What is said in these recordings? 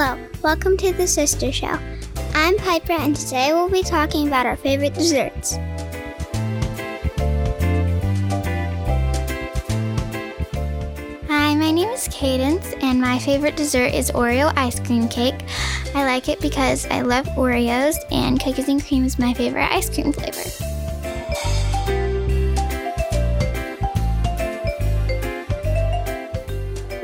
Hello, welcome to the Sister Show. I'm Piper, and today we'll be talking about our favorite desserts. Hi, my name is Cadence, and my favorite dessert is Oreo ice cream cake. I like it because I love Oreos, and cookies and cream is my favorite ice cream flavor.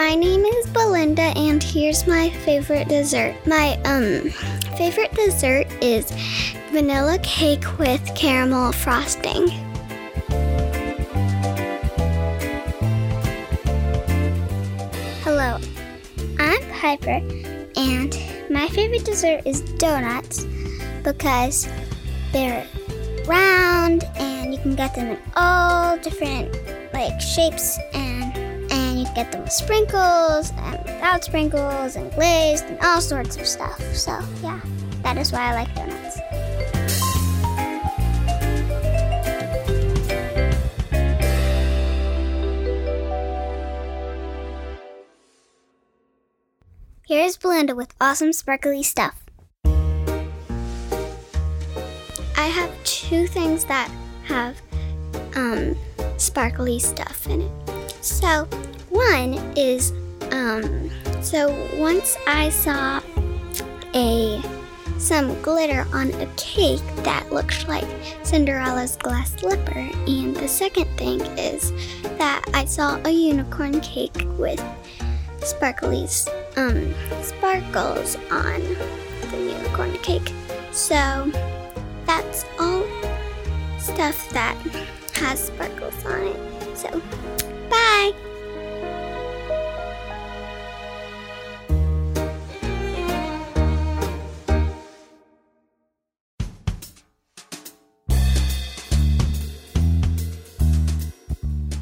My name is Belinda, and here's my favorite dessert. My um favorite dessert is vanilla cake with caramel frosting. Hello, I'm Piper, and my favorite dessert is donuts because they're round and you can get them in all different like shapes and get them with sprinkles and without sprinkles and glazed and all sorts of stuff. So yeah, that is why I like donuts. Here's Belinda with awesome sparkly stuff. I have two things that have um, sparkly stuff in it. So, one is um, so once I saw a some glitter on a cake that looked like Cinderella's glass slipper, and the second thing is that I saw a unicorn cake with sparklies um sparkles on the unicorn cake. So that's all stuff that has sparkles on it. So bye.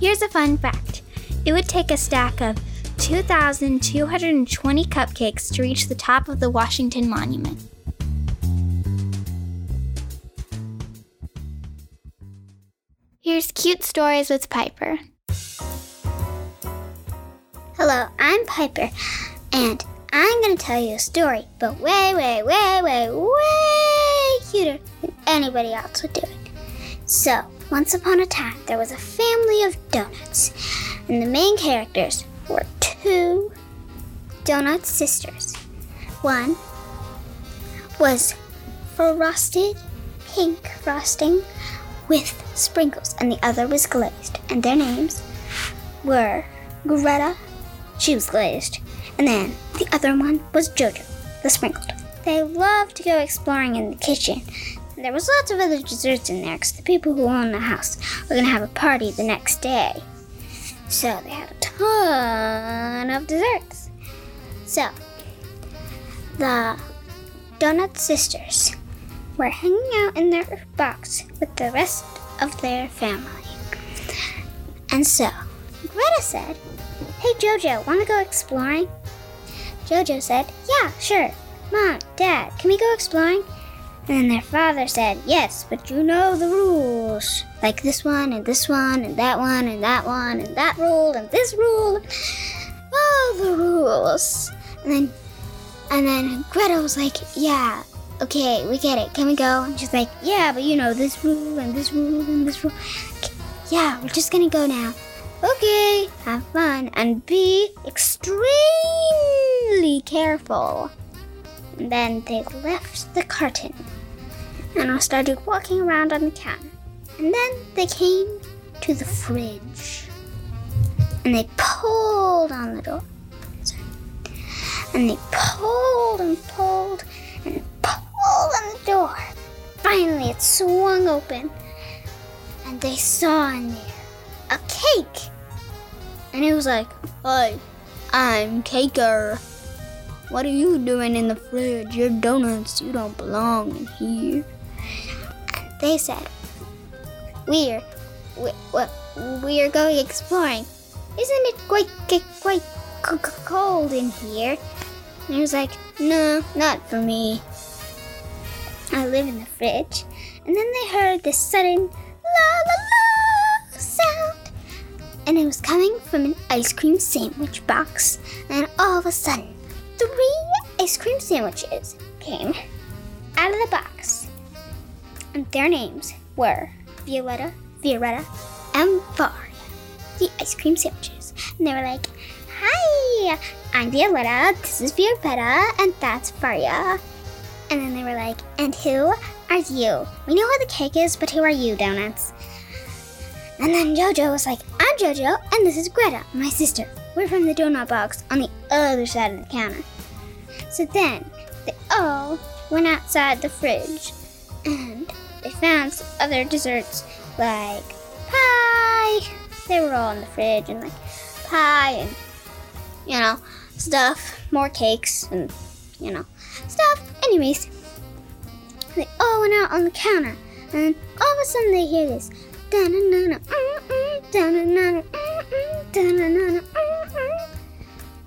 Here's a fun fact. It would take a stack of 2,220 cupcakes to reach the top of the Washington Monument. Here's Cute Stories with Piper. Hello, I'm Piper, and I'm going to tell you a story, but way, way, way, way, way cuter than anybody else would do it. So, once upon a time, there was a family of donuts, and the main characters were two donut sisters. One was frosted pink frosting with sprinkles, and the other was glazed. And their names were Greta, she was glazed, and then the other one was Jojo, the sprinkled. They loved to go exploring in the kitchen. There was lots of other desserts in there because the people who owned the house were going to have a party the next day. So they had a ton of desserts. So the Donut Sisters were hanging out in their box with the rest of their family. And so Greta said, Hey Jojo, want to go exploring? Jojo said, Yeah, sure. Mom, Dad, can we go exploring? And their father said, Yes, but you know the rules. Like this one, and this one, and that one, and that one, and that rule, and this rule. All the rules. And then, and then Greta was like, Yeah, okay, we get it. Can we go? And she's like, Yeah, but you know this rule, and this rule, and this rule. Yeah, we're just gonna go now. Okay, have fun, and be extremely careful. And then they left the carton and I started walking around on the counter. And then they came to the fridge and they pulled on the door. Sorry. And they pulled and pulled and pulled on the door. Finally, it swung open and they saw in there a cake. And it was like, Hi, I'm Caker. What are you doing in the fridge? You're donuts. You don't belong in here. They said, We're, we, we- we're going exploring. Isn't it quite, quite, cold in here? And he was like, No, not for me. I live in the fridge. And then they heard this sudden la la la sound. And it was coming from an ice cream sandwich box. And all of a sudden, three ice cream sandwiches came out of the box. And their names were Violetta, Violetta, and Varia, the ice cream sandwiches. And they were like, Hi, I'm Violetta, this is Violetta, and that's Varia. And then they were like, And who are you? We know what the cake is, but who are you, donuts? And then Jojo was like, I'm Jojo, and this is Greta, my sister. We're from the donut box on the other side of the counter. So then they all went outside the fridge and found other desserts like pie. They were all in the fridge and like pie and you know stuff, more cakes and you know stuff. Anyways, they all went out on the counter and all of a sudden they hear this.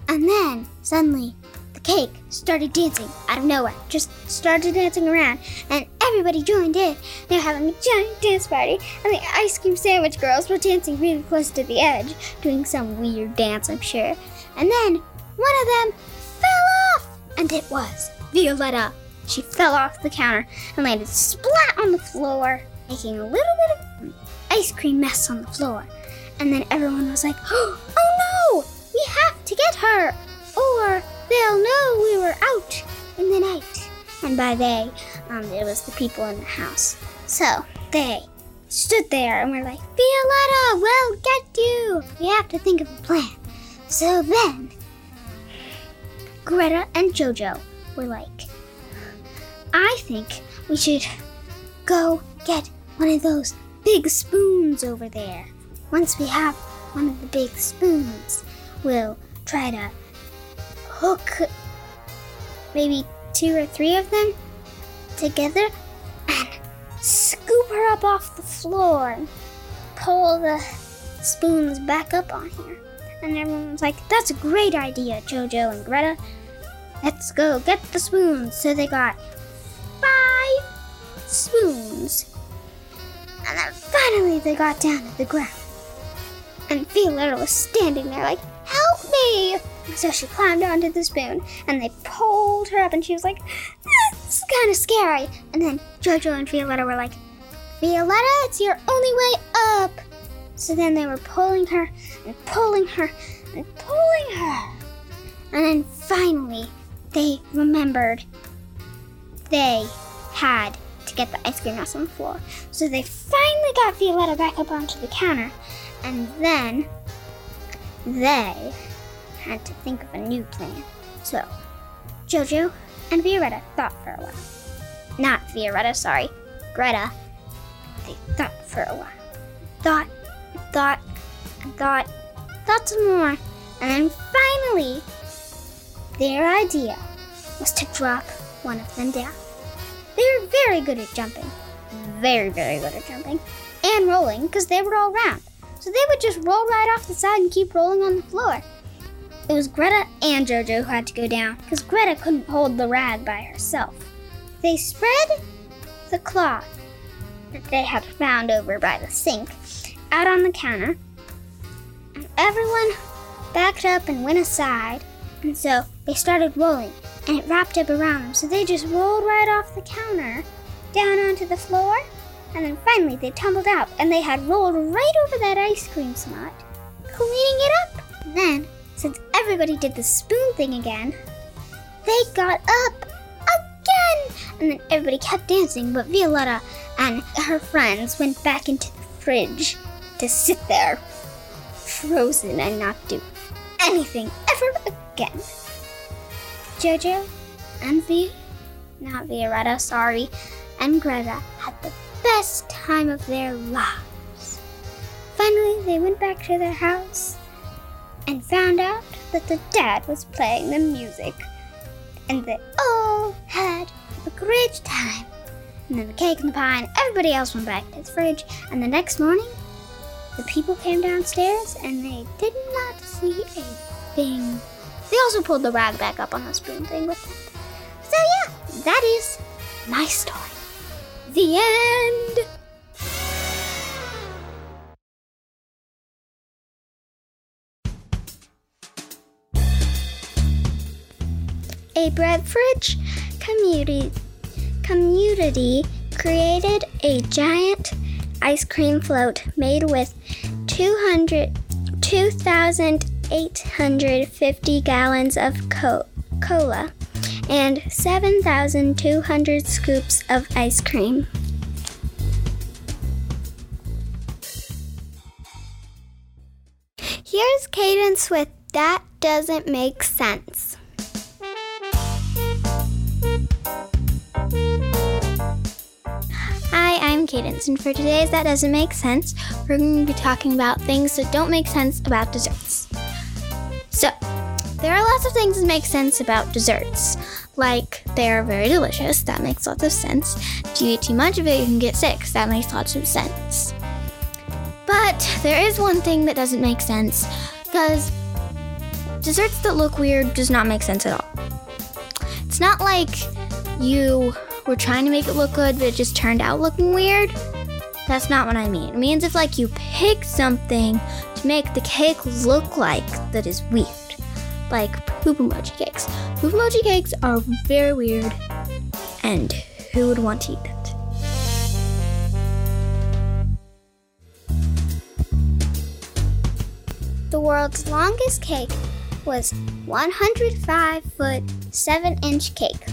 And then suddenly the cake started dancing out of nowhere. Just started dancing around, and everybody joined in. They were having a giant dance party, and the ice cream sandwich girls were dancing really close to the edge, doing some weird dance, I'm sure. And then one of them fell off, and it was Violetta. She fell off the counter and landed splat on the floor, making a little bit of ice cream mess on the floor. And then everyone was like, oh no, we have to get her, or they'll know we were out in the night. And by they, um, it was the people in the house. So they stood there and were like, Violetta, we'll get you. We have to think of a plan. So then, Greta and Jojo were like, I think we should go get one of those big spoons over there. Once we have one of the big spoons, we'll try to hook maybe two or three of them together and scoop her up off the floor and pull the spoons back up on here. And everyone was like, that's a great idea, Jojo and Greta. Let's go get the spoons. So they got five spoons. And then finally they got down to the ground. And Violetta was standing there like, help me! So she climbed onto the spoon and they pulled her up and she was like, this is kind of scary. And then Jojo and Violetta were like, Violetta, it's your only way up. So then they were pulling her and pulling her and pulling her. And then finally they remembered they had to get the ice cream mess on the floor. So they finally got Violetta back up onto the counter. And then they had to think of a new plan. So Jojo and Violetta thought for a while. Not Violetta, sorry. Greta. They thought for a while. Thought, thought, thought, thought some more. And then finally, their idea was to drop one of them down. They were very good at jumping. Very, very good at jumping. And rolling, because they were all round. So they would just roll right off the side and keep rolling on the floor. It was Greta and Jojo who had to go down, because Greta couldn't hold the rag by herself. They spread the cloth that they had found over by the sink out on the counter, and everyone backed up and went aside, and so they started rolling, and it wrapped up around them, so they just rolled right off the counter down onto the floor, and then finally they tumbled out, and they had rolled right over that ice cream smut, cleaning it up. Then, since everybody did the spoon thing again, they got up again, and then everybody kept dancing, but Violetta and her friends went back into the fridge to sit there, frozen and not do anything ever again. Jojo and Vi, not Violetta, sorry, and Greta had the best time of their lives. Finally, they went back to their house and found out that the dad was playing the music, and they all had a great time. And then the cake and the pie and everybody else went back to the fridge. And the next morning, the people came downstairs and they did not see a thing. They also pulled the rag back up on the spoon thing with them. So yeah, that is my story. The end. A Bedfridge community, community created a giant ice cream float made with 200, 2,850 gallons of co- cola and 7,200 scoops of ice cream. Here's Cadence with That Doesn't Make Sense. Cadence, and for today's That Doesn't Make Sense, we're going to be talking about things that don't make sense about desserts. So, there are lots of things that make sense about desserts. Like, they're very delicious, that makes lots of sense. If you eat too much of it, you can get sick, that makes lots of sense. But there is one thing that doesn't make sense, because desserts that look weird does not make sense at all. It's not like you were trying to make it look good, but it just turned out looking weird. That's not what I mean. It means if like you pick something to make the cake look like that is weird. Like poop emoji cakes. Poop emoji cakes are very weird and who would want to eat it? The world's longest cake was 105 foot 7 inch cake.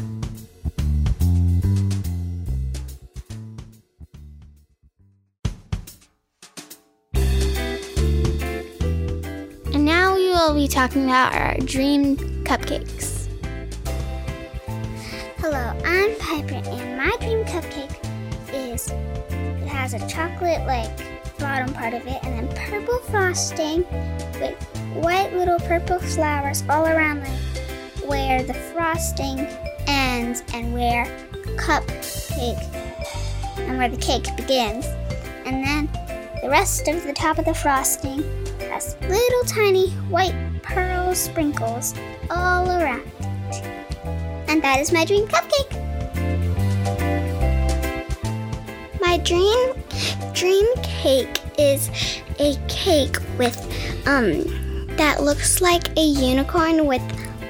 Talking about our dream cupcakes. Hello, I'm Piper, and my dream cupcake is it has a chocolate like bottom part of it and then purple frosting with white little purple flowers all around like where the frosting ends and where cupcake and where the cake begins. And then the rest of the top of the frosting has little tiny white pearl sprinkles all around it. And that is my dream cupcake. My dream dream cake is a cake with um that looks like a unicorn with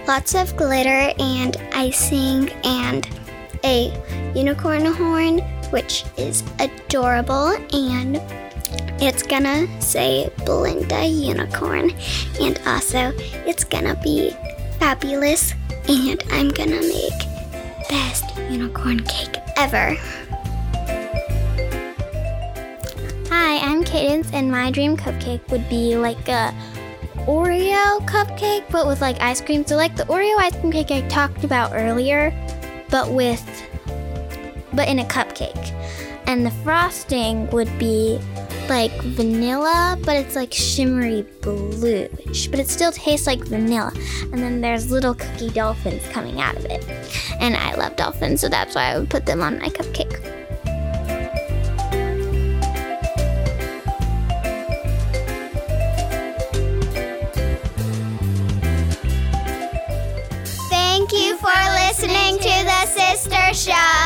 lots of glitter and icing and a unicorn horn which is adorable and it's gonna say Belinda Unicorn and also it's gonna be fabulous and I'm gonna make best unicorn cake ever. Hi, I'm Cadence, and my dream cupcake would be like a Oreo cupcake, but with like ice cream. So like the Oreo ice cream cake I talked about earlier, but with but in a cupcake. And the frosting would be like vanilla, but it's like shimmery bluish, but it still tastes like vanilla. And then there's little cookie dolphins coming out of it. And I love dolphins, so that's why I would put them on my cupcake. Thank you for listening to the Sister Show.